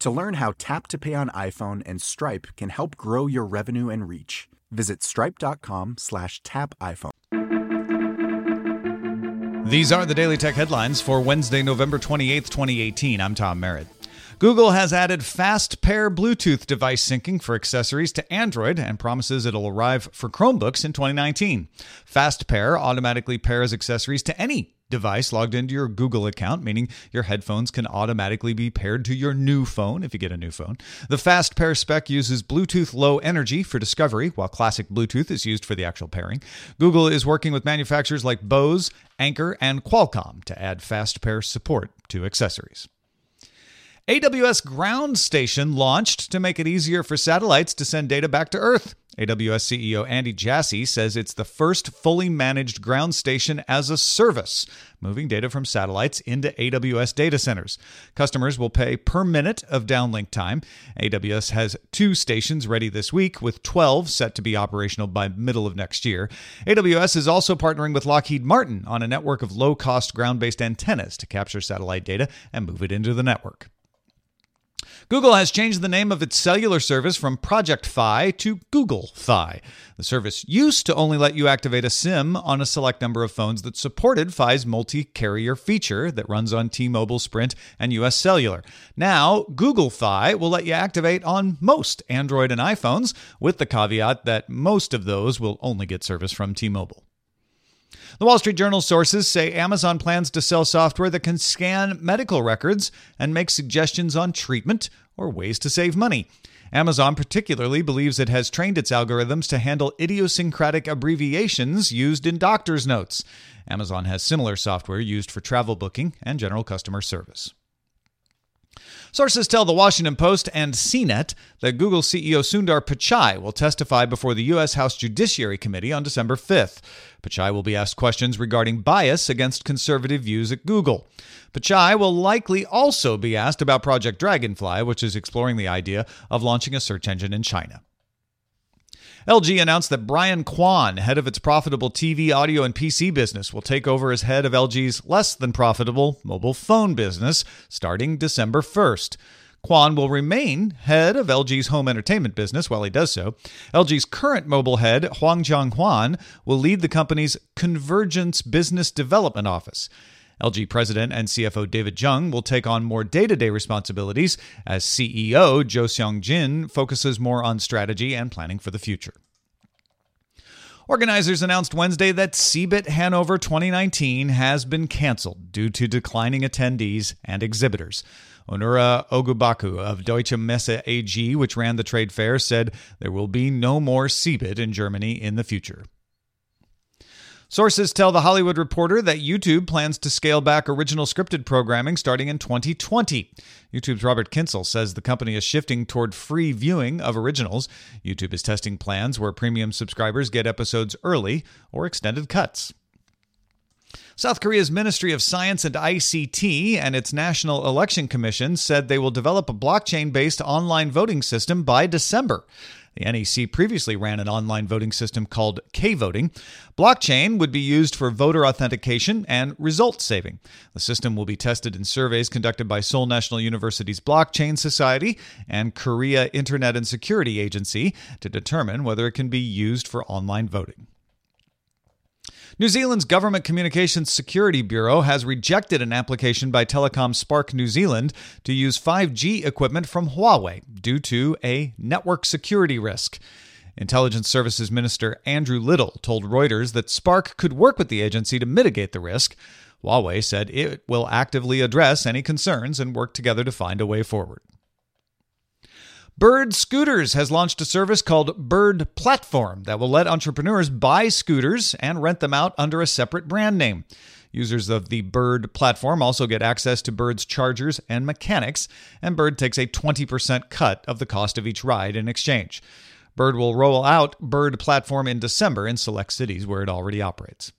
To learn how Tap to Pay on iPhone and Stripe can help grow your revenue and reach, visit stripe.com slash tap iPhone. These are the Daily Tech headlines for Wednesday, November 28th, 2018. I'm Tom Merritt. Google has added fast pair Bluetooth device syncing for accessories to Android and promises it'll arrive for Chromebooks in 2019. Fast pair automatically pairs accessories to any device logged into your Google account, meaning your headphones can automatically be paired to your new phone if you get a new phone. The Fast Pair spec uses Bluetooth Low Energy for discovery, while classic Bluetooth is used for the actual pairing. Google is working with manufacturers like Bose, Anker, and Qualcomm to add Fast Pair support to accessories. AWS Ground Station launched to make it easier for satellites to send data back to Earth. AWS CEO Andy Jassy says it's the first fully managed ground station as a service, moving data from satellites into AWS data centers. Customers will pay per minute of downlink time. AWS has two stations ready this week, with 12 set to be operational by middle of next year. AWS is also partnering with Lockheed Martin on a network of low cost ground based antennas to capture satellite data and move it into the network. Google has changed the name of its cellular service from Project Fi to Google Fi. The service used to only let you activate a SIM on a select number of phones that supported Fi's multi carrier feature that runs on T Mobile, Sprint, and US Cellular. Now, Google Fi will let you activate on most Android and iPhones, with the caveat that most of those will only get service from T Mobile. The Wall Street Journal sources say Amazon plans to sell software that can scan medical records and make suggestions on treatment or ways to save money. Amazon particularly believes it has trained its algorithms to handle idiosyncratic abbreviations used in doctor's notes. Amazon has similar software used for travel booking and general customer service. Sources tell the Washington Post and CNET that Google CEO Sundar Pichai will testify before the U.S. House Judiciary Committee on December 5th. Pichai will be asked questions regarding bias against conservative views at Google. Pichai will likely also be asked about Project Dragonfly, which is exploring the idea of launching a search engine in China. LG announced that Brian Kwon, head of its profitable TV, audio, and PC business, will take over as head of LG's less than profitable mobile phone business starting December 1st. Kwon will remain head of LG's home entertainment business while he does so. LG's current mobile head, Hwang Jeong-hwan, will lead the company's Convergence Business Development Office. LG president and CFO David Jung will take on more day to day responsibilities as CEO Jo Seong Jin focuses more on strategy and planning for the future. Organizers announced Wednesday that CeBIT Hanover 2019 has been canceled due to declining attendees and exhibitors. Onuora Ogbukagu of Deutsche Messe AG, which ran the trade fair, said there will be no more CeBIT in Germany in the future. Sources tell The Hollywood Reporter that YouTube plans to scale back original scripted programming starting in 2020. YouTube's Robert Kyncl says the company is shifting toward free viewing of originals. YouTube is testing plans where premium subscribers get episodes early or extended cuts. South Korea's Ministry of Science and ICT and its National Election Commission said they will develop a blockchain based online voting system by December. The NEC previously ran an online voting system called K voting. Blockchain would be used for voter authentication and result saving. The system will be tested in surveys conducted by Seoul National University's Blockchain Society and Korea Internet and Security Agency to determine whether it can be used for online voting. New Zealand's Government Communications Security Bureau has rejected an application by Telecom Spark New Zealand to use 5G equipment from Huawei due to a network security risk. Intelligence Services Minister Andrew Little told Reuters that Spark could work with the agency to mitigate the risk. Huawei said it will actively address any concerns and work together to find a way forward. Bird Scooters has launched a service called Bird Platform that will let entrepreneurs buy scooters and rent them out under a separate brand name. Users of the Bird platform also get access to Bird's chargers and mechanics, and Bird takes a 20% cut of the cost of each ride in exchange. Bird will roll out Bird platform in December in select cities where it already operates.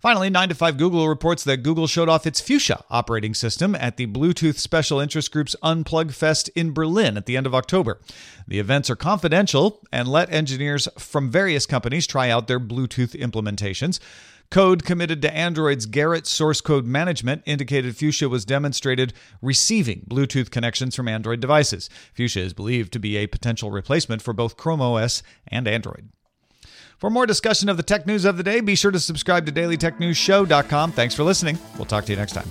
Finally, 9 to 5 Google reports that Google showed off its Fuchsia operating system at the Bluetooth Special Interest Group's Unplug Fest in Berlin at the end of October. The events are confidential and let engineers from various companies try out their Bluetooth implementations. Code committed to Android's Gerrit source code management indicated Fuchsia was demonstrated receiving Bluetooth connections from Android devices. Fuchsia is believed to be a potential replacement for both Chrome OS and Android. For more discussion of the tech news of the day, be sure to subscribe to dailytechnewsshow.com. Thanks for listening. We'll talk to you next time.